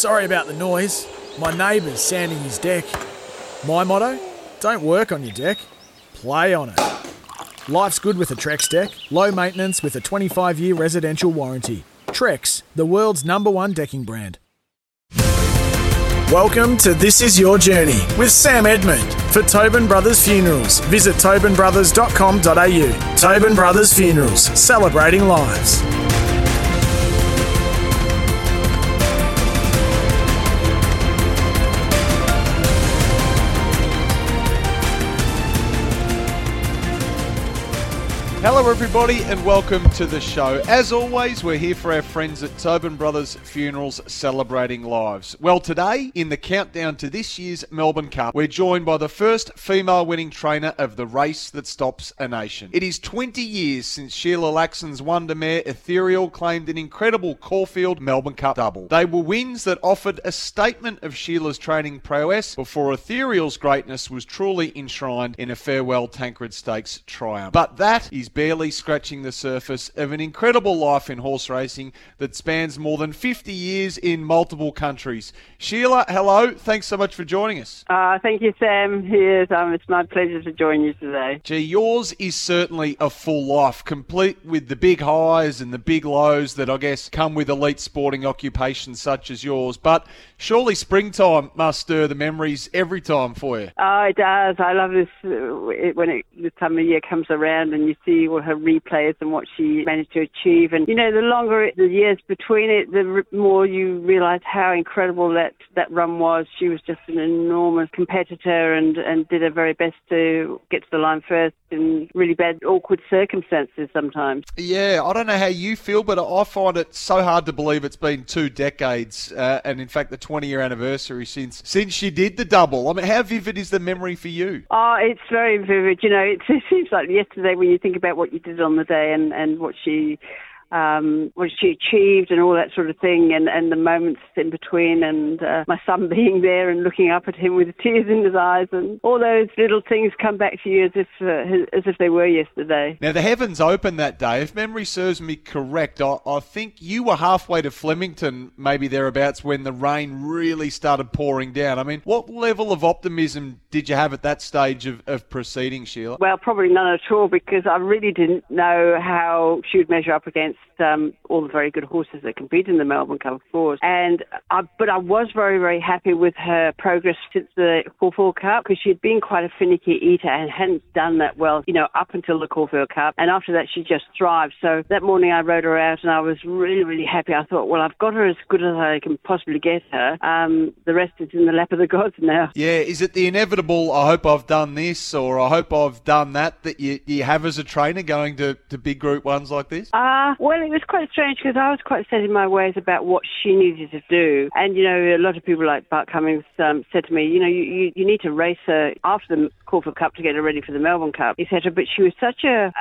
Sorry about the noise. My neighbour's sanding his deck. My motto? Don't work on your deck, play on it. Life's good with a Trex deck, low maintenance with a 25 year residential warranty. Trex, the world's number one decking brand. Welcome to This Is Your Journey with Sam Edmund. For Tobin Brothers Funerals, visit tobinbrothers.com.au. Tobin Brothers Funerals, celebrating lives. Hello, everybody, and welcome to the show. As always, we're here for our friends at Tobin Brothers Funerals Celebrating Lives. Well, today, in the countdown to this year's Melbourne Cup, we're joined by the first female winning trainer of the race that stops a nation. It is 20 years since Sheila Laxon's Wonder Mare Ethereal claimed an incredible Caulfield Melbourne Cup double. They were wins that offered a statement of Sheila's training prowess before Ethereal's greatness was truly enshrined in a farewell Tancred Stakes triumph. But that is barely scratching the surface of an incredible life in horse racing that spans more than 50 years in multiple countries. Sheila, hello. Thanks so much for joining us. Uh, thank you, Sam. Yes, um, it's my pleasure to join you today. Gee, yours is certainly a full life, complete with the big highs and the big lows that I guess come with elite sporting occupations such as yours. But surely springtime must stir the memories every time for you. Oh, it does. I love this uh, when it, this time of year comes around and you see all her replays and what she managed to achieve. And, you know, the longer it, the years between it, the more you realise how incredible that, that run was. She was just an enormous competitor and, and did her very best to get to the line first in really bad, awkward circumstances sometimes. Yeah, I don't know how you feel, but I find it so hard to believe it's been two decades, uh, and in fact, the 20 year anniversary since since she did the double. I mean, how vivid is the memory for you? Oh, it's very vivid. You know, it, it seems like yesterday when you think about what you did on the day and, and what she um, what she achieved and all that sort of thing, and, and the moments in between, and uh, my son being there and looking up at him with tears in his eyes, and all those little things come back to you as if uh, as if they were yesterday. Now the heavens opened that day. If memory serves me correct, I, I think you were halfway to Flemington, maybe thereabouts, when the rain really started pouring down. I mean, what level of optimism did you have at that stage of, of proceeding, Sheila? Well, probably none at all, because I really didn't know how she would measure up against um, all the very good horses that compete in the Melbourne Cup, of course. And I, but I was very, very happy with her progress since the Caulfield Cup because she had been quite a finicky eater and hadn't done that well, you know, up until the Caulfield Cup. And after that, she just thrived. So that morning, I rode her out, and I was really, really happy. I thought, well, I've got her as good as I can possibly get her. Um, the rest is in the lap of the gods now. Yeah, is it the inevitable? I hope I've done this, or I hope I've done that that you, you have as a trainer going to, to big group ones like this? Uh, well, it was quite strange because I was quite set in my ways about what she needed to do. And, you know, a lot of people like Bart Cummings um, said to me, you know, you, you, you need to race her after the Caulfield Cup to get her ready for the Melbourne Cup, etc. But she was such a uh,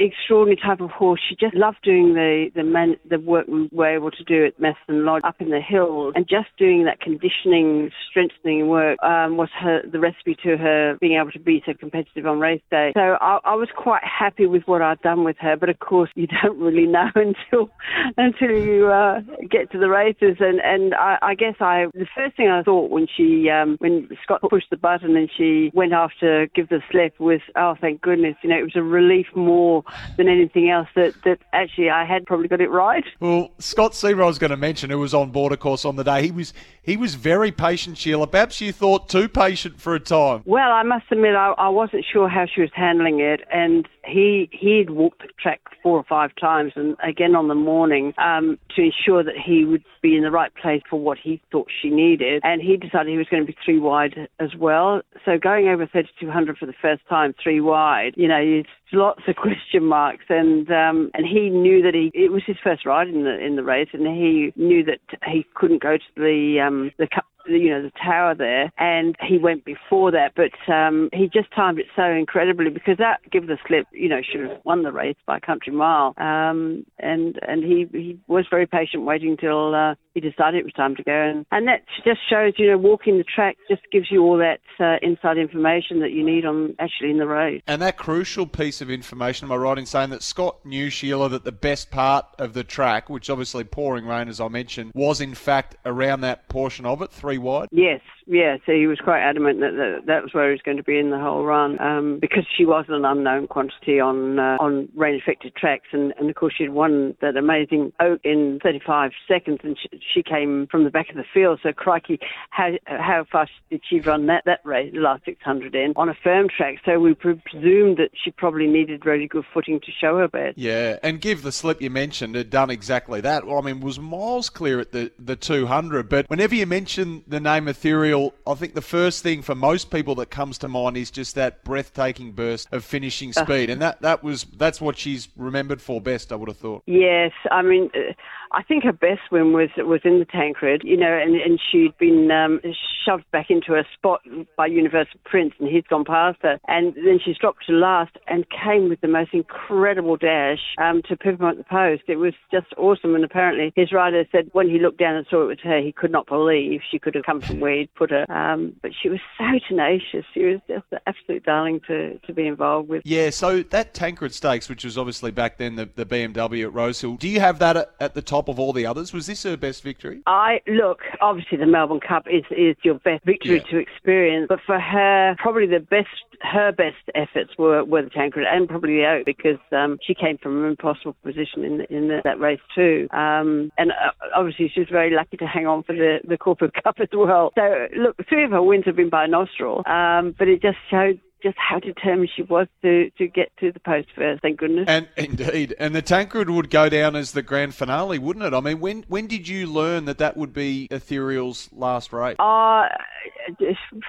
extraordinary type of horse. She just loved doing the the, man, the work we were able to do at Macedon Lodge up in the hills, and just doing that conditioning, strengthening work um, was her the recipe to her being able to be so competitive on race day. So I, I was quite happy with what I'd done with her. But of course, you don't really know until until you uh, get to the races. And and I, I guess I the first thing I thought when she um, when Scott pushed the button and she went off give the slip was oh thank goodness you know it was a relief more than anything else that that actually I had probably got it right. Well, Scott Seymour I was going to mention who was on board of course on the day he was he was very patient Sheila. Perhaps you thought too patient for a time. Well, I must admit I, I wasn't sure how she was handling it, and he he'd walked the track four or five times, and again on the morning um, to ensure that he would be in the right place for what he thought she needed. And he decided he was going to be three wide as well. So going over 3,200 for the first time, three wide, you know, lots of question marks. And um, and he knew that he it was his first ride in the in the race, and he knew that he couldn't go to the um, the cup you know, the tower there, and he went before that, but um, he just timed it so incredibly because that give the slip, you know, should have won the race by country mile. Um, and and he he was very patient, waiting till uh, he decided it was time to go, and and that just shows, you know, walking the track just gives you all that uh, inside information that you need on actually in the race. And that crucial piece of information, am I right in saying that Scott knew Sheila that the best part of the track, which obviously pouring rain as I mentioned, was in fact around that portion of it, three wide? Yes, yeah. So he was quite adamant that that, that was where he was going to be in the whole run um, because she was an unknown quantity on uh, on rain affected tracks, and, and of course she'd won that amazing oak in 35 seconds, and she, she came from the back of the field. So crikey, how how fast did she run that that race, the last 600 in on a firm track? So we presumed that she probably needed really good footing to show her best. Yeah, and give the slip you mentioned had done exactly that. Well, I mean, was miles clear at the the 200, but whenever you mention the name Ethereal, I think the first thing for most people that comes to mind is just that breathtaking burst of finishing Uh. speed, and that that was that's what she's remembered for best. I would have thought. Yes, I mean, uh, I think her best win was was in the Tancred, you know, and, and she'd been um, shoved back into a spot by Universal Prince, and he'd gone past her, and then she's dropped to last and came with the most incredible dash um, to Peppermint the Post. It was just awesome, and apparently his rider said when he looked down and saw it was her, he could not believe she could have come from where he'd put her. Um, but she was so tenacious; she was just an absolute darling to to be involved with. Yeah, so that Tancred Stakes, which was obviously back then the, the BMW at Rosehill, do you have that at, at the top of all the others? Was this her best victory? I look, obviously the Melbourne Cup is, is your best victory Yeah. to experience, but for her, probably the best, her best efforts were, were the Tancred and probably the Oak because um, she came from an impossible position in, in the, that race too. Um, and uh, obviously she was very lucky to hang on for the, the Corporate Cup as well. So look, three of her wins have been by nostril, um, but it just showed just how determined she was to, to get to the post first, thank goodness. And indeed, and the Tancred would go down as the grand finale, wouldn't it? I mean, when when did you learn that that would be Ethereal's last race? Uh,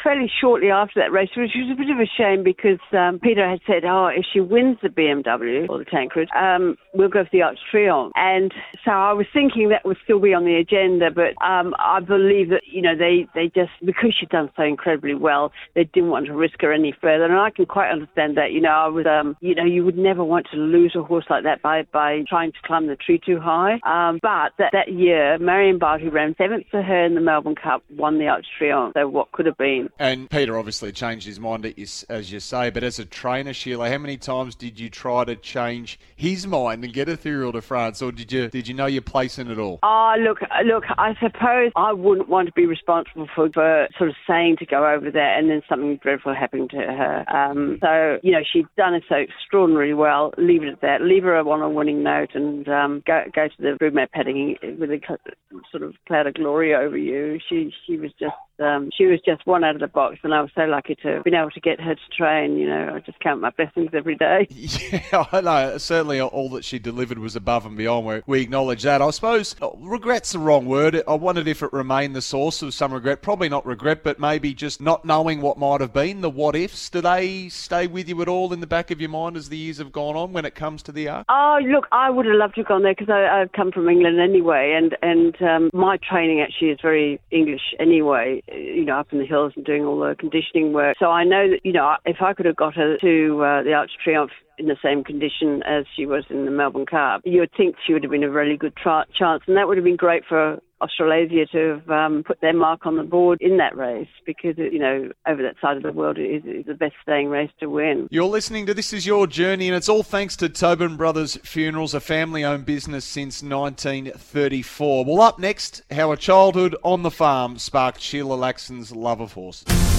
fairly shortly after that race, which was a bit of a shame because um, Peter had said, oh, if she wins the BMW or the Tancred, um, we'll go for the Arc de Triomphe. And so I was thinking that would still be on the agenda, but um, I believe that, you know, they, they just, because she'd done so incredibly well, they didn't want to risk her any further. And I can quite understand that. You know, I was, um, you know, you would never want to lose a horse like that by, by trying to climb the tree too high. Um, but that, that year, Marienbard, who ran seventh for her in the Melbourne Cup, won the Arc de Triomphe. So what could have been? And Peter obviously changed his mind, as as you say. But as a trainer, Sheila, how many times did you try to change his mind and get a Ethereal to France, or did you did you know your place in it all? Ah, look, look. I suppose I wouldn't want to be responsible for, for sort of saying to go over there and then something dreadful happening to her. Um, so you know, she'd done it so extraordinarily well. Leave it at that. Leave her on a winning note and um, go go to the broodmare padding with a cl- sort of cloud of glory over you. She she was just um, she was just one out of the box, and I was so lucky to have been able to get her to train. You know, I just count my blessings every day. Yeah, I know. Certainly, all that she delivered was above and beyond. We, we acknowledge that. I suppose oh, regret's the wrong word. I wondered if it remained the source of some regret. Probably not regret, but maybe just not knowing what might have been. The what ifs. Do they stay with you at all in the back of your mind as the years have gone on when it comes to the arc? Oh, look, I would have loved to have gone there because I've come from England anyway, and and um, my training actually is very English anyway. You know, up in the hills and doing all the conditioning work. So I know that you know if I could have got her to uh, the Arc de Triomphe in the same condition as she was in the Melbourne Cup, you would think she would have been a really good chance, and that would have been great for Australasia to have um, put their mark on the board in that race because, you know, over that side of the world it is, is the best staying race to win. You're listening to This Is Your Journey, and it's all thanks to Tobin Brothers Funerals, a family owned business since 1934. Well, up next, how a childhood on the farm sparked Sheila Laxon's love of horses.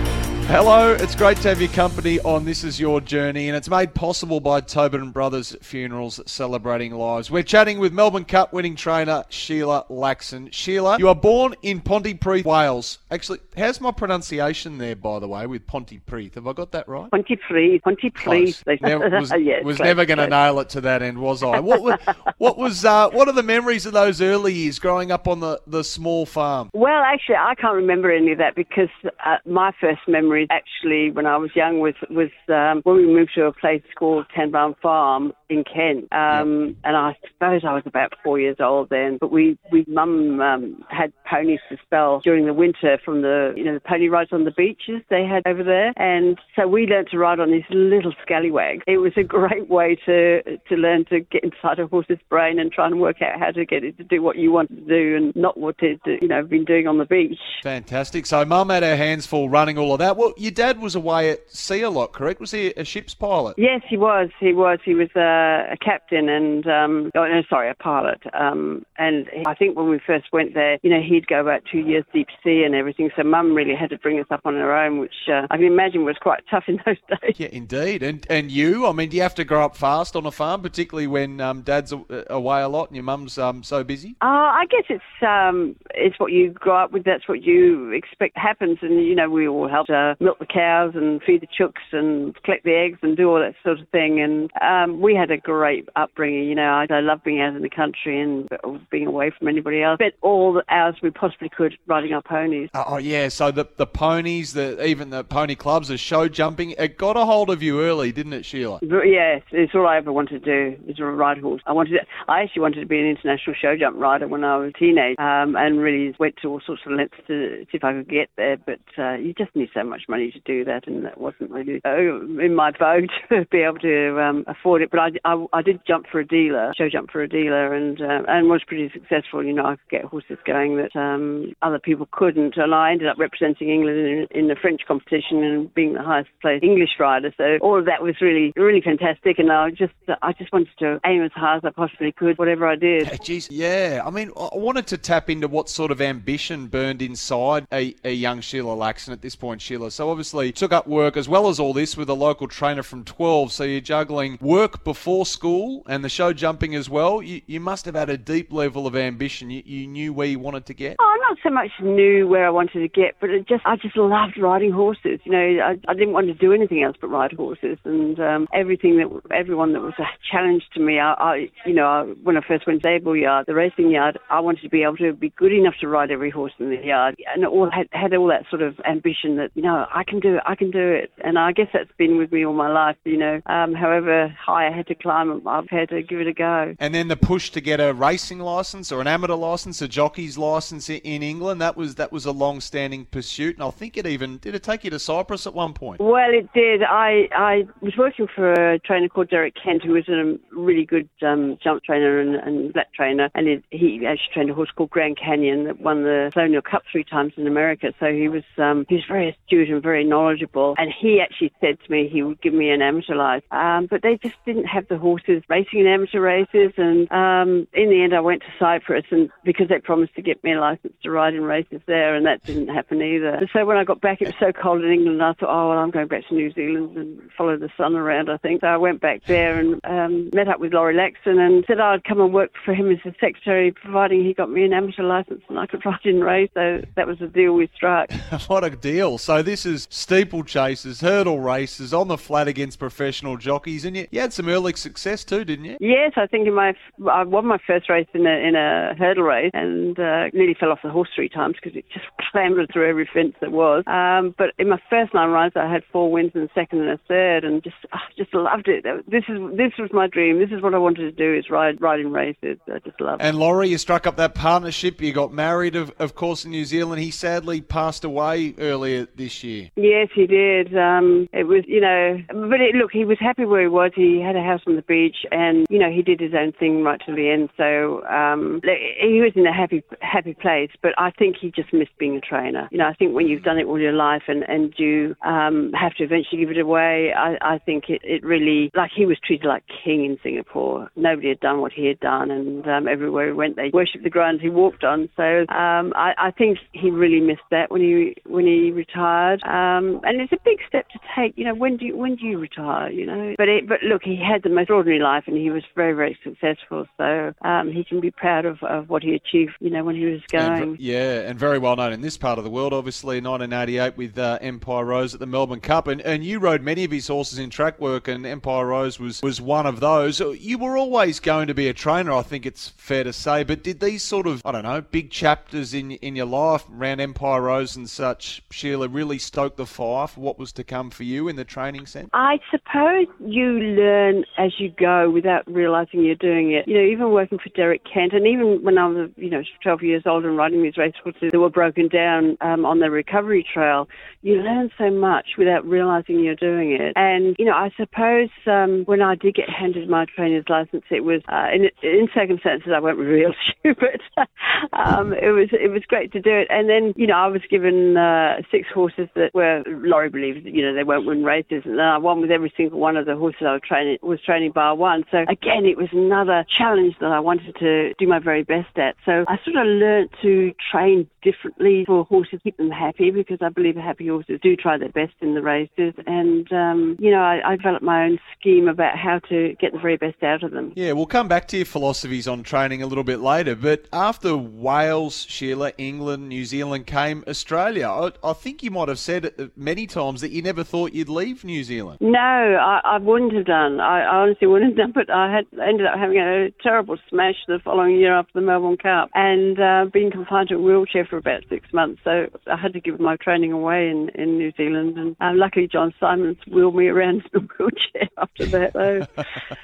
Hello, it's great to have your company on This Is Your Journey, and it's made possible by Tobin Brothers Funerals Celebrating Lives. We're chatting with Melbourne Cup winning trainer Sheila Laxon. Sheila, you are born in Pontypridd, Wales. Actually, how's my pronunciation there, by the way, with Pontypridd? Have I got that right? Pontypridd, Pontypridd. Never, was Yes, was close, never going to nail it to that end, was I? What was what was uh, what are the memories of those early years growing up on the, the small farm? Well, actually, I can't remember any of that because uh, my first memory, actually, when I was young, was was um, when we moved to a place called Tenbound Farm in Kent, um, and I suppose I was about four years old then. But we, we mum um, had ponies to spell during the winter from the you know the pony rides on the beaches they had over there, and so we learned to ride on these little scallywags. It was a great way to to learn to get inside a horse's brain and try and work out how to get it to do what you wanted to do and not what it you know been doing on the beach. Fantastic. So mum had her hands full running all of that. Well, your dad was away at sea a lot, correct? Was he a ship's pilot? Yes, he was. He was. He was uh, a captain and um, oh, no, sorry, a pilot. Um, and I think when we first went there, you know, he'd go about two years deep sea and everything. So Mum really had to bring us up on her own, which uh, I can imagine was quite tough in those days. Yeah, indeed. And and you, I mean, do you have to grow up fast on a farm, particularly when um, dad's away a lot and your mum's um, so busy? Uh, I guess it's um, it's what you grow up with. That's what you expect happens, and you know we all help to milk the cows and feed the chooks and collect the eggs and do all that sort of thing. And um, we had a great upbringing. You know, I, I love being out in the country and being away from anybody else. Spent all the hours we possibly could riding our ponies. Oh, oh, yeah. So the the ponies, the even the pony clubs, the show jumping, it got a hold of you early, didn't it, Sheila? Yes, it's all I ever wanted to do is ride a horse. I wanted to, I actually wanted to be an international show jump rider when I was a teenager, um, and really went to all sorts of lengths to see if I could get there. But uh, you just need so much money to do that, and that wasn't really uh, in my vogue to be able to um, afford it. But I, I, I did jump for a dealer, show jump for a dealer, and uh, and was pretty successful. You know, I could get horses going that um, other people couldn't, and I ended up representing England in, in the French competition and being the highest placed English rider. So all of that was really really fantastic, and I just I just wanted to aim as high as I possibly could, whatever I did. Yeah. I mean, I I wanted to tap into what sort of ambition burned inside a, a young Sheila Laxon at this point, Sheila. So obviously took up work as well as all this with a local trainer from 12. So you're juggling work before school and the show jumping as well. You, you must have had a deep level of ambition. You, you knew where you wanted to get. Oh, not so much knew where I wanted to get, but it just I just loved riding horses. You know, I, I didn't want to do anything else but ride horses, and um, everything that everyone that was a challenge to me. I, I you know, I, when I first went to Stable Yard, the racing yard, I wanted to be able to be good enough to ride every horse in the yard, and all had had all that sort of ambition that you know I can do it, I can do it, and I guess that's been with me all my life. You know, um, however high I had to climb, I've had to give it a go. And then the push to get a racing license or an amateur license, a jockey's license in England, that was that was a long-standing pursuit. And I think it even did it take you to Cyprus at one point. Well, it did. I I was working for a trainer called Derek Kent, who was a really good um, jump trainer and, and flat trainer, and it, he actually trained a horse called Grand Canyon that won the Colonial Cup three times in America. So he was um, he was very astute and very knowledgeable, and he actually said to me he would give me an amateur license, um, but they just didn't have the horses racing in amateur races, and um, in the end I went to Cyprus, and because they promised to get me a license to ride in races there, and that didn't happen either. And so when I got back, it was so cold in England, I thought, oh well, I'm going back to New Zealand and follow the sun around. I think so. I went back there and um, met up with Laurie Laxon and said I'd come and work for him as a secretary, providing he got me an amateur license and I could ride in race. So that was the deal we struck. what a deal! So this is steeplechases, hurdle races on the flat against professional jockeys, and you, you had some early success too, didn't you? Yes, I think in my I won my first race in a in a hurdle race and uh, nearly fell off the horse three times because it just clambered through every fence there was. Um, but in my first nine rides, I had four wins and a second and a third, and just I just loved it. This is this was my dream. This is what I wanted to do is ride in races. I just loved it. And Laurie, you struck up that partnership. You got married, of, of course, in New Zealand. He sadly passed away earlier this year. Yes, he did. Um, it was, you know, but it, look, he was happy where he was. He had a house across on the beach, and you know he did his own thing right to the end. So um, he was in a happy happy place. But I think he just missed being a trainer. You know, I think when you've done it all your life and and you um, have to eventually give it away, I, I think it, it really like he was treated like king in Singapore. Nobody had done what he had done, and um, everywhere he went, they worshipped the ground he walked on. So um, I, I think he really missed that when he when he retired. Um, and it's a big step to take. You know, when do you, when do you retire? You know, but it, but look, he had the most ordinary life, and he was very very successful. So um, he can be proud of, of what he achieved. You know, when he was going. And, yeah, and very well known in this part of the world. Obviously, 1988 with uh, Empire Rose at the Melbourne Cup, and, and you rode many of his horses in track work, and Empire Rose was was one of those. You were always going to be a trainer, I think it's fair to say. But did these sort of I don't know big chapters in in your life around Empire Rose and such, Sheila, really stoke the fire for what was to come for you in the training sense? I suppose you learn as you go without realising you're doing it. You know, even working for Derek Kent, and even when I was, you know, 12 years old and riding these racehorses that were broken down um, on the recovery trail, you learn so much without realising you're doing it. And, you know, I suppose um, when I did get handed my trainer's license, it was uh, in, in circumstances I won't but um, it was it was great to do it. And then, you know, I was given uh, six horses that were Laurie believed, you know, they won't win races, and I won with every single one of the horses I was training was training bar one. So again, it was another challenge that I wanted to do my very best at. So I sort of learnt to train differently for horses, keep them happy because I believe happy horses do try their best in the races. And, um, you know, I, I developed my own scheme about how to get the very best out of them. Yeah, we'll come back to your philosophies on training a little bit later. But after Wales, Sheila, England, New Zealand came Australia. I, I think you might have said many times that you never thought you'd leave New Zealand. No, I, I wouldn't have done. I, I honestly wouldn't have done. But I had ended up having a terrible smash the following year after the Melbourne Cup and uh, being confined to a wheelchair for about six months. So I had to give my training away in, in New Zealand. And uh, luckily, John Symons wheeled me around in a wheelchair after that. So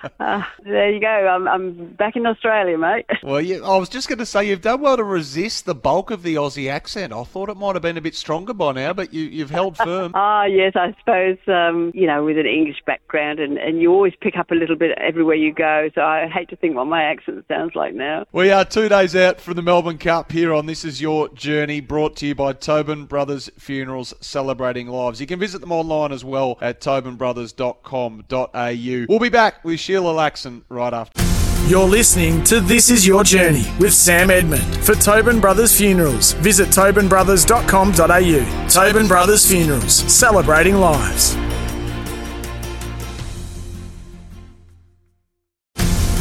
uh, there you go. I'm, I'm back in Australia, mate. Well, you, I was just going to say you've done well to resist the bulk of the Aussie accent. I thought it might have been a bit stronger by now, but you, you've held firm. Ah, yes, I suppose, um, you know, with an English background, and, and you always pick up a little bit everywhere you go. So I hate to think what my accent sounds like now. We are two days out from the Melbourne Cup here on This Is Your Journey, brought to you by Tobin Brothers Funerals Celebrating Lives. You can visit them online as well at tobinbrothers.com.au. We'll be back with Sheila Laxon right after. You're listening to This Is Your Journey with Sam Edmund. For Tobin Brothers Funerals, visit tobinbrothers.com.au. Tobin Brothers Funerals, celebrating lives.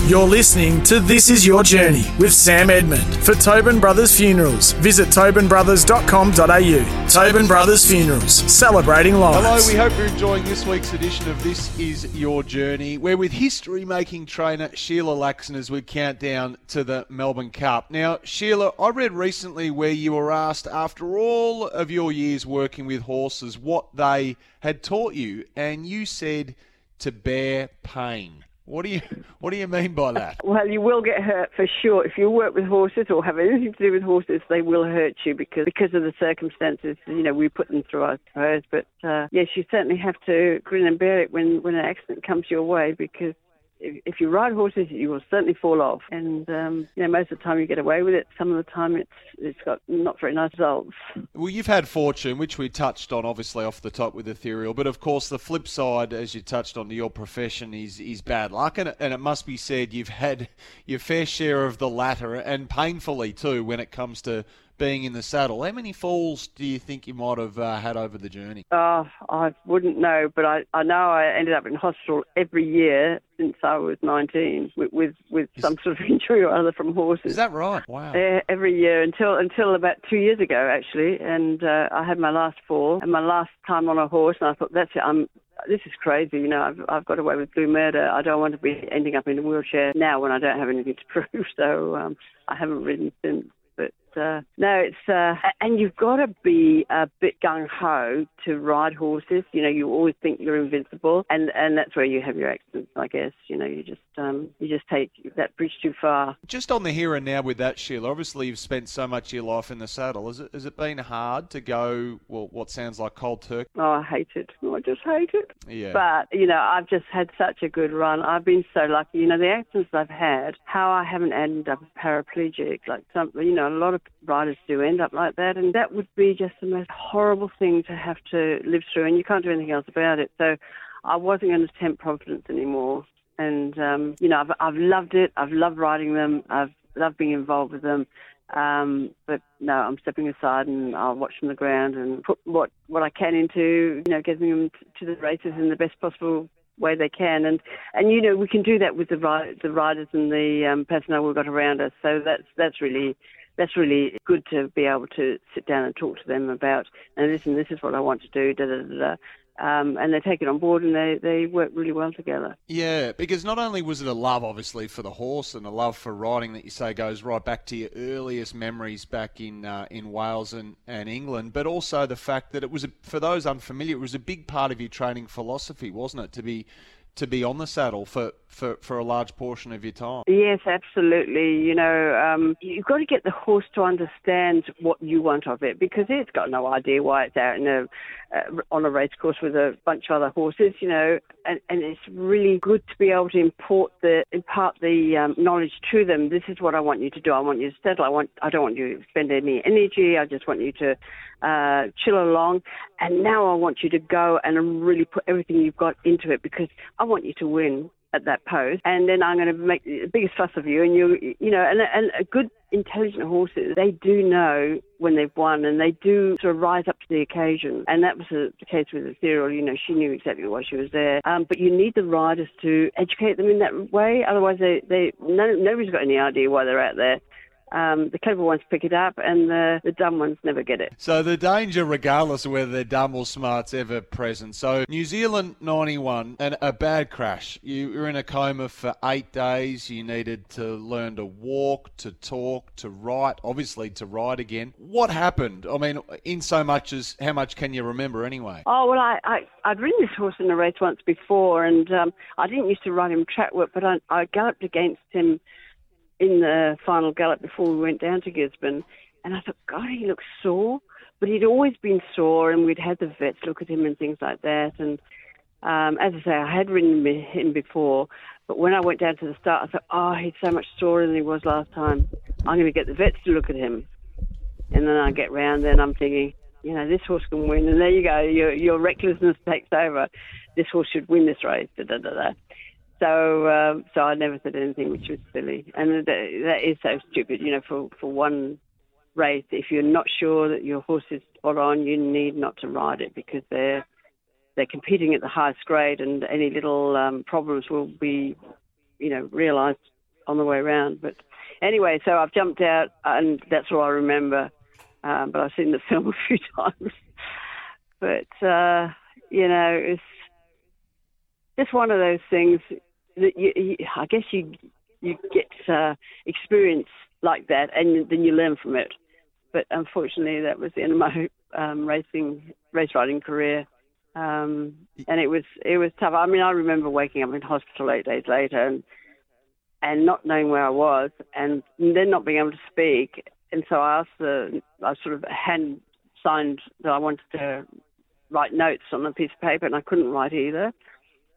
You're listening to This Is Your Journey with Sam Edmund. For Tobin Brothers Funerals, visit tobinbrothers.com.au. Tobin Brothers Funerals, celebrating lives. Hello, we hope you're enjoying this week's edition of This Is Your Journey. We're with history making trainer Sheila Laxon as we count down to the Melbourne Cup. Now, Sheila, I read recently where you were asked, after all of your years working with horses, what they had taught you, and you said to bear pain. What do you What do you mean by that? Well, you will get hurt for sure if you work with horses or have anything to do with horses. They will hurt you because because of the circumstances. You know, we put them through, I suppose. But uh, yes, you certainly have to grin and bear it when when an accident comes your way because if, you ride horses, you will certainly fall off. And um, you know, most of the time you get away with it. Some of the time it's it's got not very nice results. Well, you've had fortune, which we touched on obviously off the top with ethereal, but of course the flip side, as you touched on, to your profession is is bad luck, and, and it must be said you've had your fair share of the latter, and painfully too when it comes to being in the saddle. How many falls do you think you might have uh, had over the journey? Oh, I wouldn't know, but I, I know I ended up in hospital every year since I was 19 with with, with some sort of injury or other from horses. Is that right? Wow. Yeah, every year until until about two years ago actually, and uh, I had my last fall and my last time on a horse, and I thought that's it. I'm this is crazy. You know, I've, I've got away with blue murder. I don't want to be ending up in a wheelchair now when I don't have anything to prove. So um, I haven't ridden since. Uh, no, it's uh, and you've got to be a bit gung ho to ride horses. You know, you always think you're invincible, and and that's where you have your accidents. I guess you know you just um, you just take that bridge too far. Just on the here and now with that, Sheila. Obviously, you've spent so much of your life in the saddle. Has it has it been hard to go well? What sounds like cold turkey? Oh, I hate it. I just hate it. Yeah. But you know, I've just had such a good run. I've been so lucky. You know, the accidents I've had, how I haven't ended up paraplegic. Like some, you know, a lot of riders do end up like that, and that would be just the most horrible thing to have to live through, and you can't do anything else about it. So, I wasn't going to tempt Providence anymore. And um, you know, I've I've loved it. I've loved riding them. I've loved being involved with them. Um, but no, I'm stepping aside and I'll watch from the ground and put what, what I can into, you know, getting them to the races in the best possible way they can. And, and you know, we can do that with the, the riders and the um, personnel we've got around us. So that's, that's really, that's really good to be able to sit down and talk to them about, and listen, this is what I want to do, da da da da um, and they take it on board and they, they work really well together. Yeah, because not only was it a love, obviously, for the horse and a love for riding that you say goes right back to your earliest memories back in uh, in Wales and, and England, but also the fact that it was, a, for those unfamiliar, it was a big part of your training philosophy, wasn't it, to be to be on the saddle for, for, for a large portion of your time. Yes, absolutely. You know, um, you've got to get the horse to understand what you want of it because it's got no idea why it's out in a, uh, on a race course with a bunch of other horses, you know, and, and it's really good to be able to import the, impart the um, knowledge to them. This is what I want you to do. I want you to settle. I want, I don't want you to spend any energy. I just want you to uh, chill along. And now I want you to go and really put everything you've got into it because I want you to win at that post, and then I'm going to make the biggest fuss of you. And you, you know, and and a good intelligent horses, they do know when they've won, and they do sort of rise up to the occasion. And that was the case with Ethereal. You know, she knew exactly why she was there. Um, but you need the riders to educate them in that way. Otherwise, they they none, nobody's got any idea why they're out there. Um, the clever ones pick it up, and the, the dumb ones never get it. So the danger, regardless of whether they're dumb or smart's ever present. So New Zealand '91 and a bad crash. You were in a coma for eight days. You needed to learn to walk, to talk, to write. Obviously, to ride again. What happened? I mean, in so much as how much can you remember anyway? Oh well, I, I I'd ridden this horse in a race once before, and um, I didn't used to ride him track work, but I, I galloped against him in the final gallop before we went down to Gisborne, and I thought, God, he looks sore. But he'd always been sore, and we'd had the vets look at him and things like that. And um, as I say, I had ridden him before, but when I went down to the start, I thought, oh, he's so much sorer than he was last time. I'm going to get the vets to look at him. And then I get round there, and I'm thinking, you know, this horse can win. And there you go, your, your recklessness takes over. This horse should win this race. Da, da, da, da. So, um, so I never said anything, which was silly, and that, that is so stupid. You know, for for one race, if you're not sure that your horse is spot on, you need not to ride it because they're they're competing at the highest grade, and any little um, problems will be, you know, realised on the way around. But anyway, so I've jumped out, and that's all I remember. Um, but I've seen the film a few times. but uh, you know, it's just one of those things you, you, I guess you you get uh, experience like that, and then you learn from it. But unfortunately, that was the end of my um, racing race riding career, um, and it was it was tough. I mean, I remember waking up in hospital eight days later and and not knowing where I was, and then not being able to speak. And so I asked the I sort of hand signed that I wanted to write notes on a piece of paper, and I couldn't write either.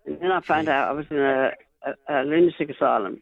And then I found out I was in a a, a lunatic asylum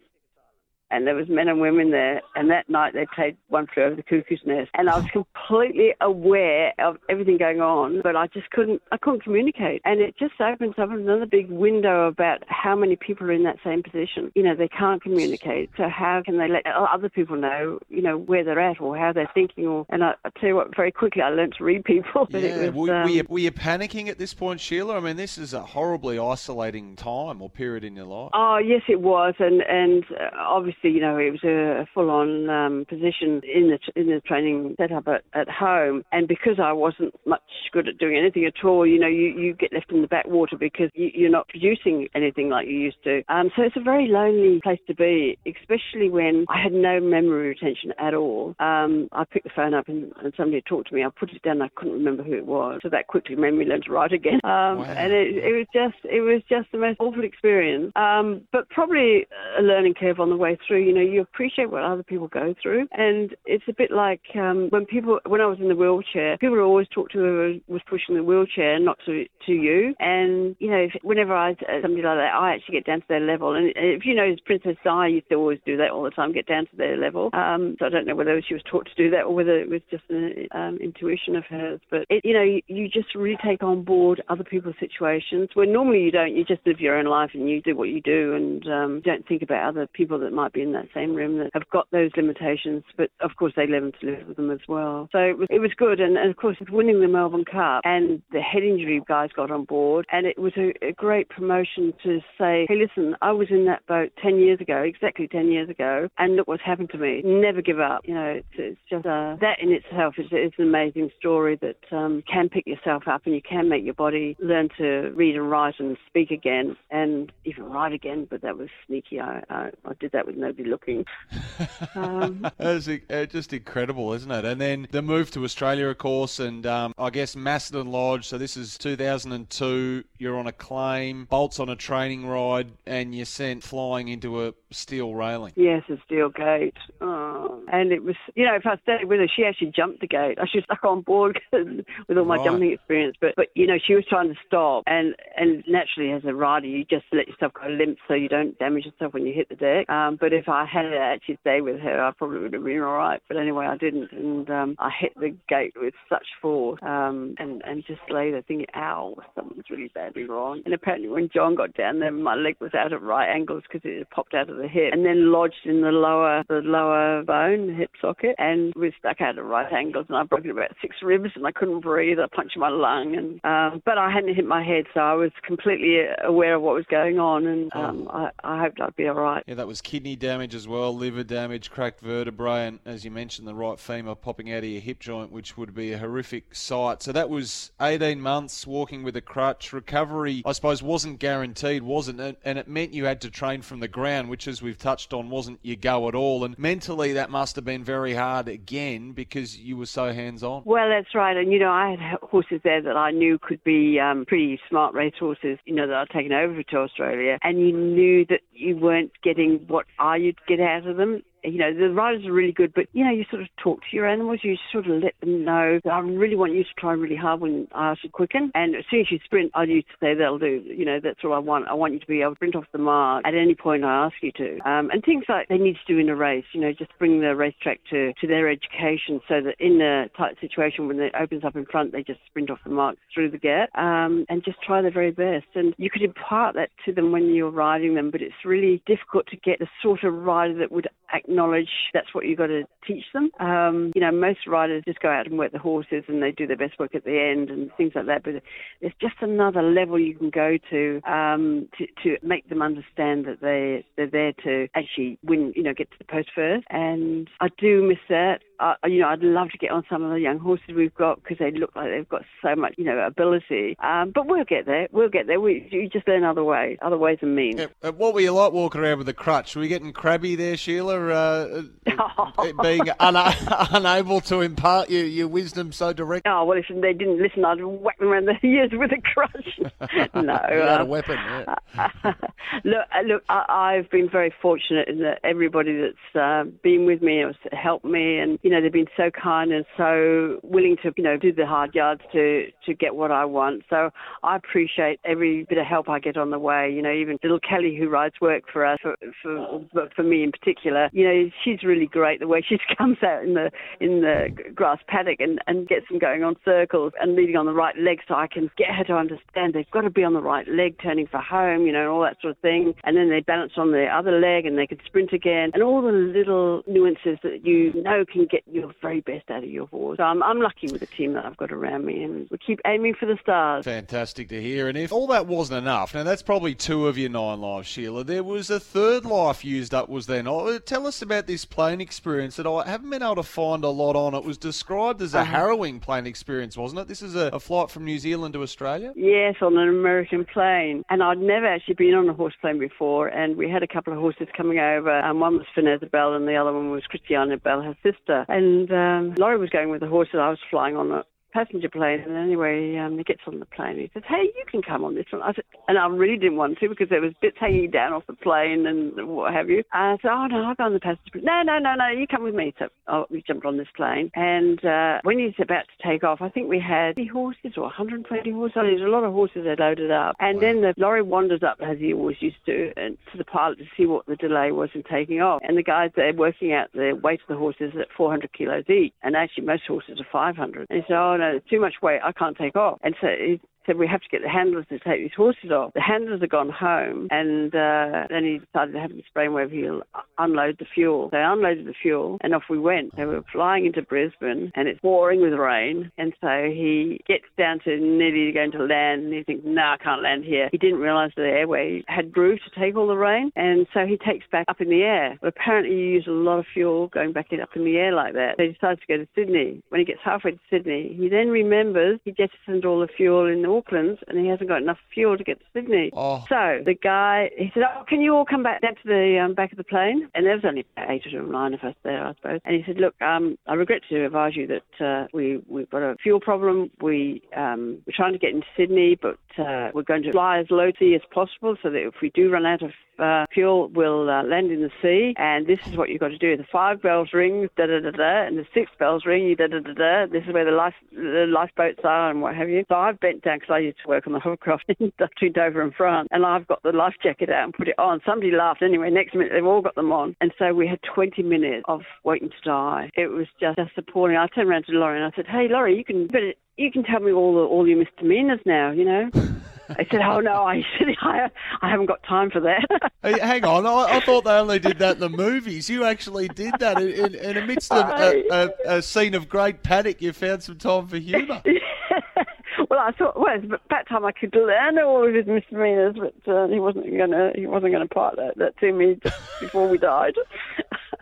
and there was men and women there. And that night they played One Flew Over the Cuckoo's Nest, and I was completely aware of everything going on, but I just couldn't. I couldn't communicate, and it just opens up another big window about how many people are in that same position. You know, they can't communicate, so how can they let other people know? You know where they're at or how they're thinking. Or and I, I tell you what, very quickly I learned to read people. Yeah, was, were, um, were, you, were you panicking at this point, Sheila? I mean, this is a horribly isolating time or period in your life. Oh yes, it was, and and uh, obviously obviously, you know, it was a, full-on um, position in the in the training setup at, at home, and because I wasn't much good at doing anything at all, you know, you, you get left in the backwater because you, you're not producing anything like you used to. Um, so it's a very lonely place to be, especially when I had no memory retention at all. Um, I picked the phone up and, and somebody talked to me. I put it down. I couldn't remember who it was, so that quickly made me learn to write again. Um, Wow. And it, it was just it was just the most awful experience. Um, but probably a learning curve on the way through. You know, you appreciate what other people go through, and it's a bit like um, when people when I was in the wheelchair, people always talk to whoever was pushing the wheelchair, not to to you. And you know, if, whenever I somebody like that, I actually get down to their level. And if you know, Princess Di used to always do that all the time, get down to their level. Um, so I don't know whether she was taught to do that or whether it was just an um, intuition of hers. But it, you know, you, you just really take on board other people's situations where normally you don't. You just live your own life and you do what you do, and um, don't think about other people that might be in that same room that have got those limitations. But of course, they live to live with them as well. So it was it was good, and, and of course, with winning the Melbourne Cup and the head injury guys got on board, and it was a, a great promotion to say, hey, listen, I was in that boat ten years ago, exactly ten years ago, and look what's happened to me. Never give up. You know, it's, it's just uh, that in itself is, is an amazing story that um, can pick yourself up and you can make your body learn to read and write and speak again and even write again. But that was sneaky. I, I, I did that with nobody looking. Um, That's uh, just incredible, isn't it? And then the move to Australia, of course, and um, I guess Macedon Lodge. So this is 2002. You're on a claim, bolts on a training ride, and you're sent flying into a steel railing. Yes, a steel gate. Oh. And it was, you know, if I stayed with her, she actually jumped the gate. I should have stuck on board with all my Right. jumping experience. But, but you know, she was trying to stop. And, and naturally, as a rider, you just let yourself go limp so you don't damage yourself when you hit the deck. Um, but if I had actually stayed with her, I probably would have been all right. But anyway, I didn't. And um, I hit the gate with such force um, and, and just lay there thinking, ow, something's really badly wrong. And apparently, when John got down there, my leg was out at right angles because it had popped out of the hip and then lodged in the lower the lower bone, the hip socket, and was stuck out at right angles. And I broke about six ribs, and I couldn't breathe. I punched my lung, and um, but I hadn't hit my head, so I was completely aware of what was going on, and um, I, I hoped I'd be all right. Yeah, that was kidney damage as well, liver damage, cracked vertebrae, and as you mentioned, the right femur popping out of your hip joint, which would be a horrific sight. So that was 18 months walking with a crutch. Recovery, I suppose, wasn't guaranteed, wasn't it? And it meant you had to train from the ground, which, as we've touched on, wasn't your go at all. And mentally, that must have been very hard again because you were so hands on. Well, that's right. And, you know, I had horses there that I knew could be um, pretty smart race horses, you know, that I'd taken over to Australia. And you knew that you weren't getting what I would get out of them. You know, the riders are really good, but, you know, you sort of talk to your animals. You sort of let them know I really want you to try really hard when I ask you to quicken. And as soon as you sprint, I used to say that'll do. You know, that's all I want. I want you to be able to sprint off the mark at any point I ask you to. Um, and things like they need to do in a race, you know, just bring the racetrack to, to their education so that in a tight situation when it opens up in front, they just sprint off the mark through the gap um, and just try their very best. And you could impart that to them when you're riding them, but it's really difficult to get the sort of rider that would acknowledge that's what you've got to teach them. Um, you know, most riders just go out and work the horses and they do their best work at the end and things like that. But there's just another level you can go to um, to, to make them understand that they they're there to actually win. You know, get to the post first. And I do miss that. I, you know, I'd love to get on some of the young horses we've got because they look like they've got so much, you know, ability. Um, but we'll get there. We'll get there. We you just learn other ways, other ways and means. Yeah, uh, what were you like walking around with a crutch? Were you getting crabby there, Sheila? Uh, uh, being una- unable to impart your, your wisdom so directly? Oh well, if they didn't listen, I'd whack them around the ears with a crutch. no, You had a um, weapon. Yeah. look, uh, look, I, I've been very fortunate in that everybody that's uh, been with me has helped me, and you know they've been so kind and so willing to you know do the hard yards to to get what I want. So I appreciate every bit of help I get on the way. You know, even little Kelly who rides work for us, for for, for me in particular, you know, she's really great. The way she comes out in the in the grass paddock and and gets them going on circles and leading on the right leg, so I can get her to understand they've got to be on the right leg, turning for home, you know, all that sort of thing. And then they balance on the other leg and they can sprint again, and all the little nuances that you know can get get your very best out of your horse. So I'm, I'm lucky with the team that I've got around me, and we keep aiming for the stars. Fantastic to hear. And if all that wasn't enough, now that's probably two of your nine lives, Sheila. There was a third life used up, was there not? Uh, tell us about this plane experience that I haven't been able to find a lot on. It was described as a uh-huh. harrowing plane experience, wasn't it? This is a, a flight from New Zealand to Australia? Yes, on an American plane. And I'd never actually been on a horse plane before, and we had a couple of horses coming over, and one was Finetta Bell, and the other one was Christiana Bell, her sister. And um, Laurie was going with the horse that I was flying on passenger plane. And anyway, um, he gets on the plane. He says, "Hey, you can come on this one." I said, and I really didn't want to because there was bits hanging down off the plane and what have you. And I said, "Oh no, I'll go on the passenger plane." No, no, no, no, you come with me. So oh, we jumped on this plane, and uh, when he's about to take off, I think we had 50 horses or 120 horses. There's a lot of horses that loaded up, and wow. then the Laurie wanders up as he always used to, and to the pilot to see what the delay was in taking off. And the guys they're working out the weight of the horses at 400 kilos each, and actually most horses are 500. And he said, "Oh no." no, too much weight, I can't take off. And so said, we have to get the handlers to take these horses off. The handlers had gone home, and uh, then he decided to have them spray where he'll unload the fuel. They unloaded the fuel, and off we went. They were flying into Brisbane, and it's pouring with rain, and so he gets down to nearly going to land, and he thinks, no, I can't land here. He didn't realise the airway had grew to take all the rain, and so he takes back up in the air. But apparently you use a lot of fuel going back up in the air like that. So he decides to go to Sydney. When he gets halfway to Sydney, he then remembers he jettisoned all the fuel in the Auckland and he hasn't got enough fuel to get to Sydney. Oh. So the guy, he said, oh, can you all come back down to the um, back of the plane? And there was only eight or nine of us there, I suppose. And he said, look, um, I regret to advise you that uh, we, we've got a fuel problem. We, um, we're trying to get into Sydney, but uh, we're going to fly as low as possible so that if we do run out of uh, fuel, we'll uh, land in the sea. And this is what you've got to do. The five bells ring, da da da da, and the six bells ring, you da da da da. This is where the life the lifeboats are and what have you. So I've bent down because I used to work on the hovercraft between Dover and France, and I've got the life jacket out and put it on. Somebody laughed anyway. Next minute, they've all got them on, and so we had 20 minutes of waiting to die. It was just, just appalling. I turned around to Laurie and I said, "Hey, Laurie, you can But you can tell me all the, all your misdemeanors now, you know." I said, "Oh no, I said I, I haven't got time for that." hey, hang on, I, I, thought they only did that in the movies. You actually did that in, amidst a, a, a, scene of great panic. You found some time for humour. well, I thought, well, it's about time I could learn all of his misdemeanors, but uh, he wasn't gonna he wasn't gonna part that, that to me just before we died.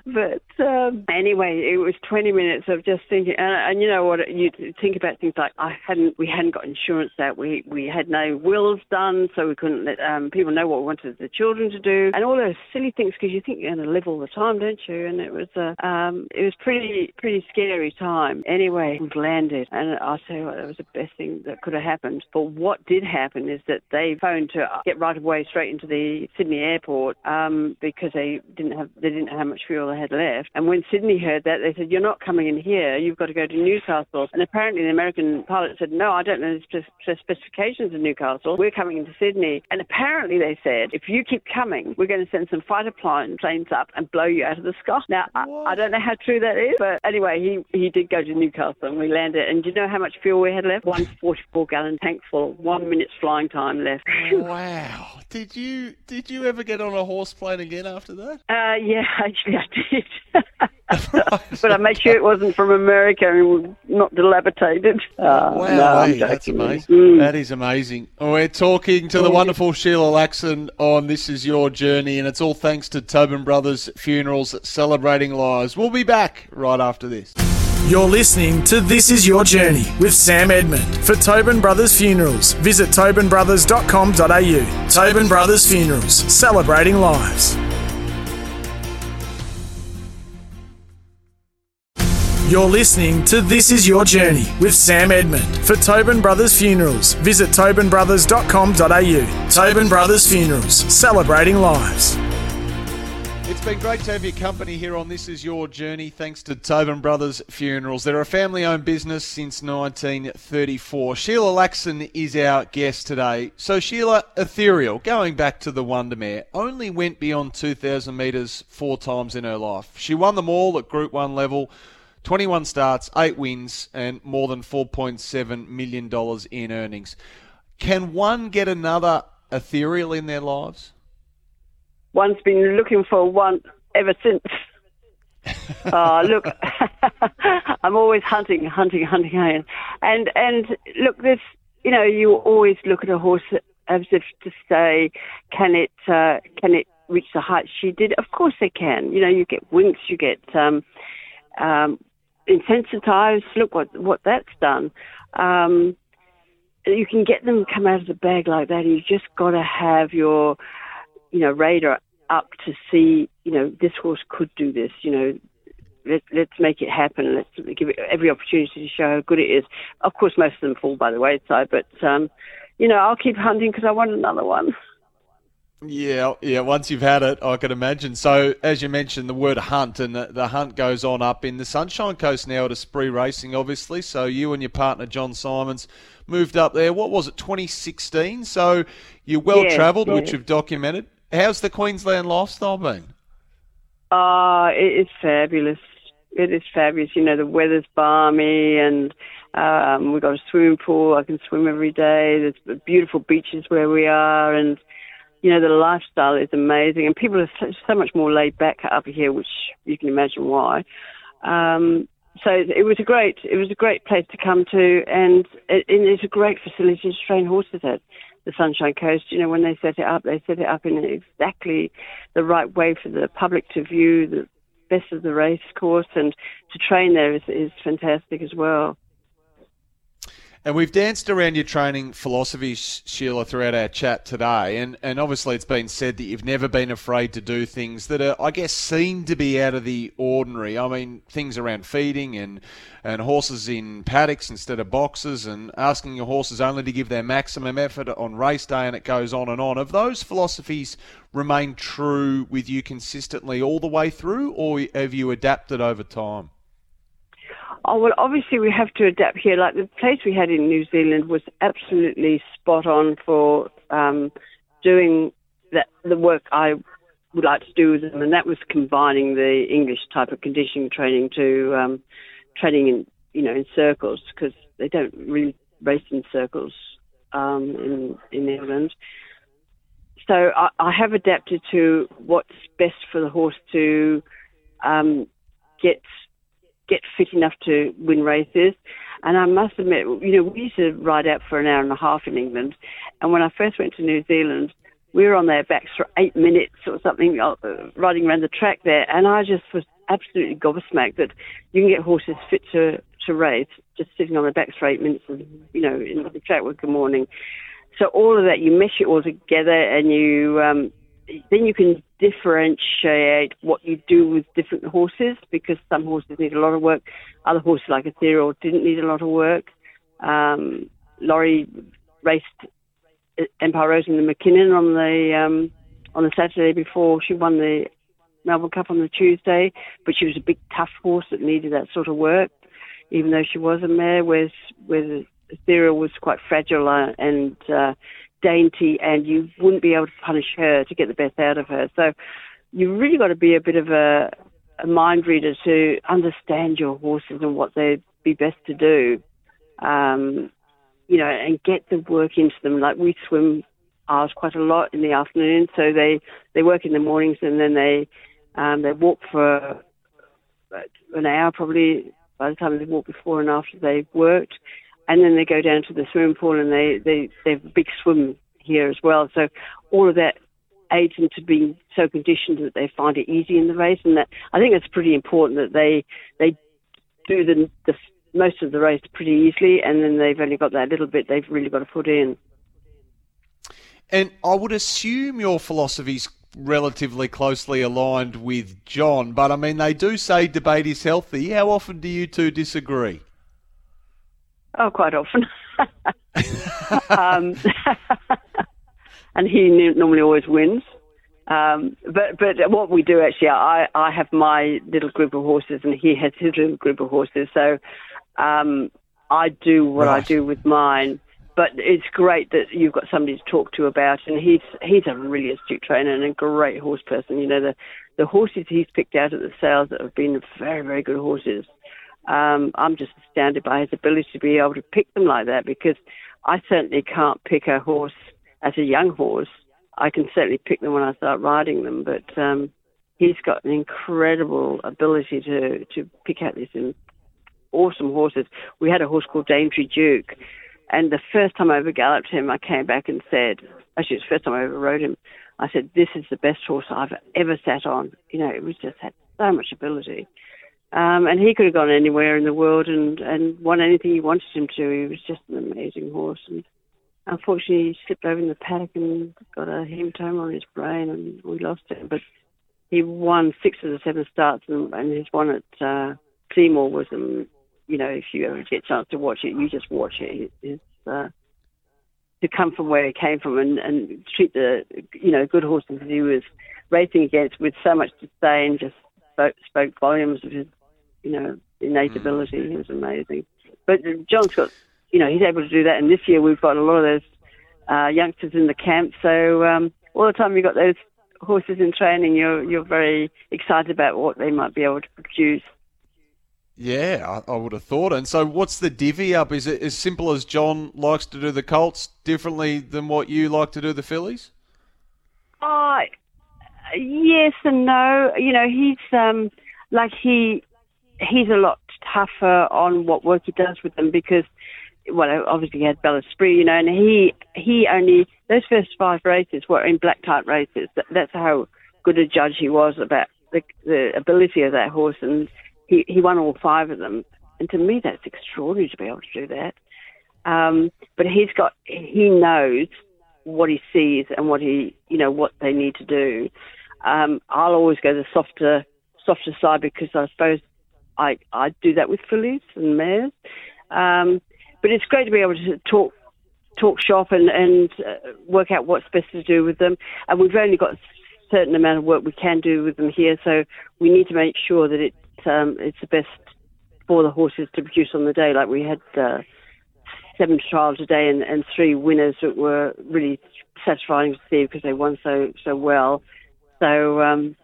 But um, anyway, it was 20 minutes of just thinking, and, and, you know what? You think about things like I hadn't, we hadn't got insurance out, we we had no wills done, so we couldn't let um, people know what we wanted the children to do, and all those silly things because you think you're going to live all the time, don't you? And it was, uh, um, it was pretty pretty scary time. Anyway, we landed, and I'll tell you what, that was the best thing that could have happened. But what did happen is that they phoned to get right away straight into the Sydney airport um, because they didn't have they didn't have much fuel had left. And when Sydney heard that, they said, You're not coming in here, you've got to go to Newcastle. And apparently the American pilot said, No, I don't know the specifications of Newcastle. We're coming into Sydney. And apparently they said, If you keep coming, we're going to send some fighter plane, planes up and blow you out of the sky. Now, I, I, don't know how true that is, but anyway, he, he did go to Newcastle and we landed. And do you know how much fuel we had left? One 44 gallon tank full, one minute's flying time left. Wow. Did you did you ever get on a horse plane again after that? Uh, yeah, actually I did. but I made sure it wasn't from America and not dilapidated. Uh, wow, no, hey, that's amazing. Mm. That is amazing. We're talking to the wonderful Sheila Laxon on This Is Your Journey, and it's all thanks to Tobin Brothers Funerals Celebrating Lives. We'll be back right after this. You're listening to This Is Your Journey with Sam Edmund. For Tobin Brothers Funerals, visit tobinbrothers.com.au. Tobin Brothers Funerals, celebrating lives. You're listening to This Is Your Journey with Sam Edmund. For Tobin Brothers Funerals, visit tobinbrothers.com.au. Tobin Brothers Funerals, celebrating lives. It's been great to have your company here on This Is Your Journey, thanks to Tobin Brothers Funerals. They're a family owned business since 1934. Sheila Laxon is our guest today. So, Sheila, Ethereal, going back to the Wondermare, only went beyond 2,000 metres four times in her life. She won them all at Group 1 level 21 starts, 8 wins, and more than $4.7 million in earnings. Can one get another ethereal in their lives? One's been looking for one ever since. oh, look, I'm always hunting, hunting, hunting, and and look, this you know, you always look at a horse as if to say, can it uh, can it reach the height she did? Of course they can. You know, you get Winx, you get um, um, Incentivise. Look what what that's done. Um, you can get them come out of the bag like that. You've just got to have your, you know, radar up to see, you know, this horse could do this. You know, let, let's make it happen. Let's give it every opportunity to show how good it is. Of course, most of them fall by the wayside, but um, you know, I'll keep hunting because I want another one. Yeah, yeah. Once you've had it, I can imagine. So, as you mentioned, the word hunt, and the, the, hunt goes on up in the Sunshine Coast now at spree Racing, obviously. So, you and your partner John Symons moved up there. What was it, 2016? So, you're well travelled, which you've documented. How's the Queensland lifestyle been? Ah, uh, it is fabulous. It is fabulous. You know, the weather's balmy and um, we've got a swimming pool. I can swim every day. There's beautiful beaches where we are, and you know the lifestyle is amazing. And people are so, so much more laid back up here, which you can imagine why. Um, so it was a great, it was a great place to come to, and, it, it's a great facility to train horses at the Sunshine Coast. You know, when they set it up, they set it up in exactly the right way for the public to view the best of the race course, and to train there is, is fantastic as well. And we've danced around your training philosophy, Sheila, throughout our chat today. And, and obviously, it's been said that you've never been afraid to do things that are, I guess, seem to be out of the ordinary. I mean, things around feeding and, and horses in paddocks instead of boxes and asking your horses only to give their maximum effort on race day, and it goes on and on. Have those philosophies remained true with you consistently all the way through, or have you adapted over time? Oh, well, obviously we have to adapt here. Like the place we had in New Zealand was absolutely spot on for um, doing the work I would like to do with them, and that was combining the English type of conditioning training to um, training in, you know, in circles because they don't really race in circles um, in in England. So I, I have adapted to what's best for the horse to um, get get fit enough to win races. And I must admit, you know, we used to ride out for an hour and a half in England. And when I first went to New Zealand, we were on their backs for eight minutes or something, uh, riding around the track there. And I just was absolutely gobsmacked that you can get horses fit to, to race just sitting on their backs for eight minutes and, you know, in the track with good morning. So all of that, you mesh it all together and you, um, then you can differentiate what you do with different horses because some horses need a lot of work, other horses like Ethereal didn't need a lot of work. Um, Laurie raced Empire Rose and the Mackinnon on the um, on the Saturday before she won the Melbourne Cup on the Tuesday, but she was a big tough horse that needed that sort of work, even though she was a mare. Whereas, whereas Ethereal was quite fragile and uh, dainty and you wouldn't be able to punish her to get the best out of her. So you really got to be a bit of a, a mind reader to understand your horses and what they'd be best to do. Um, you know, and get the work into them. Like we swim ours quite a lot in the afternoon, so they they work in the mornings and then they um, they walk for an hour probably by the time they walk before and after they've worked and then they go down to the swimming pool and they they they have a big swim here as well. So all of that aids them to be so conditioned that they find it easy in the race, and that I think it's pretty important that they they do the, the most of the race pretty easily, and then they've only got that little bit they've really got to put in. And I would assume your philosophy's relatively closely aligned with John, but I mean, they do say debate is healthy. How often do you two disagree? Oh, quite often. um, and he normally always wins. Um, but but what we do actually, I I have my little group of horses, and he has his little group of horses. So um, I do what right. I do with mine. But it's great that you've got somebody to talk to about, and he's he's a really astute trainer and a great horse person. You know the the horses he's picked out at the sales that have been very very good horses um, I'm just astounded by his ability to be able to pick them like that because I certainly can't pick a horse as a young horse. I can certainly pick them when I start riding them, but um, he's got an incredible ability to to pick out these awesome horses. We had a horse called Daintree Duke, and the first time I ever galloped him, I came back and said, actually, it's the first time I ever rode him. I said, "This is the best horse I've ever sat on." You know, it was just had so much ability. Um, and he could have gone anywhere in the world and, and won anything he wanted him to. He was just an amazing horse. And unfortunately, he slipped over in the paddock and got a hematoma on his brain, and we lost him. But he won six of the seven starts, and, and his one at uh, Seymour was, um, you know, if you ever get a chance to watch it, you just watch it. It's uh, to come from where he came from and, and treat the, you know, good horses he was racing against with so much disdain, just spoke, spoke volumes of his, you know, innate mm. ability. He was amazing. But John's got, you know, he's able to do that. And this year we've got a lot of those uh, youngsters in the camp. So um, all the time you've got those horses in training, you're you're very excited about what they might be able to produce. Yeah, I, I, would have thought. And so, what's the divvy up? Is it as simple as John likes to do the Colts differently than what you like to do the Fillies? Oh, yes and no. You know, he's um, like he he's a lot tougher on what work he does with them because, well, obviously he had Bel Esprit, you know, and he he only those first five races were in black type races. That, That's how good a judge he was about the, the ability of that horse, and he he won all five of them. And to me, that's extraordinary to be able to do that. Um, but he's got he knows what he sees and what he you know what they need to do. Um, I'll always go the softer softer side because I suppose I I do that with fillies and mares. Um, but it's great to be able to talk talk shop and and uh, work out what's best to do with them. And we've only got a certain amount of work we can do with them here, so we need to make sure that it's um, it's the best for the horses to produce on the day. Like we had uh, seven trials a day and, and three winners that were really satisfying to see because they won so so well. So um,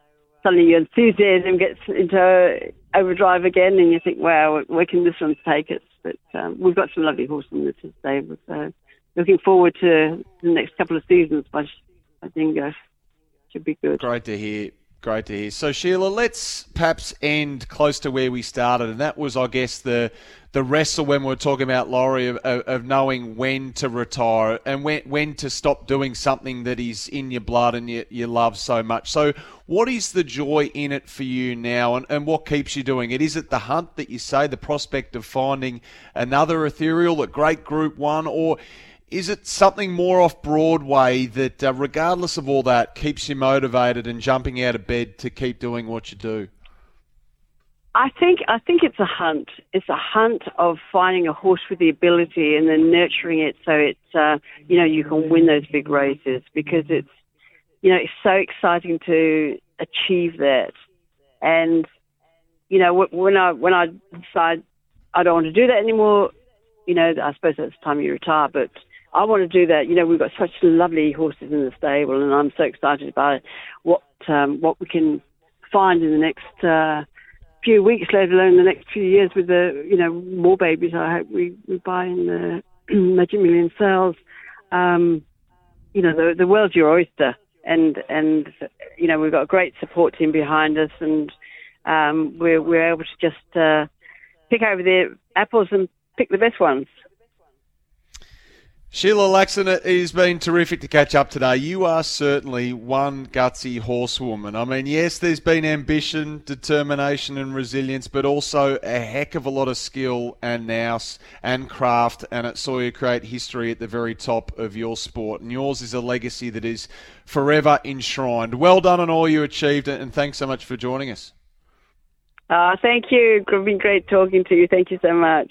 suddenly your enthusiasm gets into overdrive again, and you think, "Wow, where can this one take us?" But um, we've got some lovely horses in this stable, so looking forward to the next couple of seasons by Dingo. Should be good. Great to hear. Great to hear. So Sheila, let's perhaps end close to where we started, and that was, I guess, the the wrestle when we were talking about Laurie of, of, knowing when to retire and when when to stop doing something that is in your blood and you, you love so much. So, what is the joy in it for you now, and, and what keeps you doing it? Is it the hunt that you say, the prospect of finding another ethereal, a great Group One, or is it something more off Broadway that, uh, regardless of all that, keeps you motivated and jumping out of bed to keep doing what you do? I think I think it's a hunt. It's a hunt of finding a horse with the ability and then nurturing it so it's uh, you know you can win those big races because it's you know it's so exciting to achieve that. And you know when I when I decide I don't want to do that anymore, you know I suppose that's time you retire, but I want to do that. You know, we've got such lovely horses in the stable, and I'm so excited about what um, what we can find in the next uh, few weeks, let alone the next few years with the you know more babies. I hope we, we buy in the Magic Million sales. Um, you know, the the world's your oyster, and and you know we've got a great support team behind us, and um, we're we're able to just uh, pick over the apples and pick the best ones. Sheila Laxon, it has been terrific to catch up today. You are certainly one gutsy horsewoman. I mean, yes, there's been ambition, determination, and resilience, but also a heck of a lot of skill and nous and craft, and it saw you create history at the very top of your sport. And yours is a legacy that is forever enshrined. Well done on all you achieved, and thanks so much for joining us. Uh, thank you. It's been great talking to you. Thank you so much.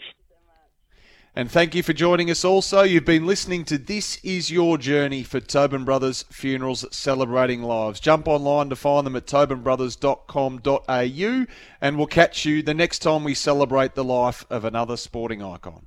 And thank you for joining us also. You've been listening to This Is Your Journey for Tobin Brothers Funerals Celebrating Lives. Jump online to find them at tobinbrothers.com.au and we'll catch you the next time we celebrate the life of another sporting icon.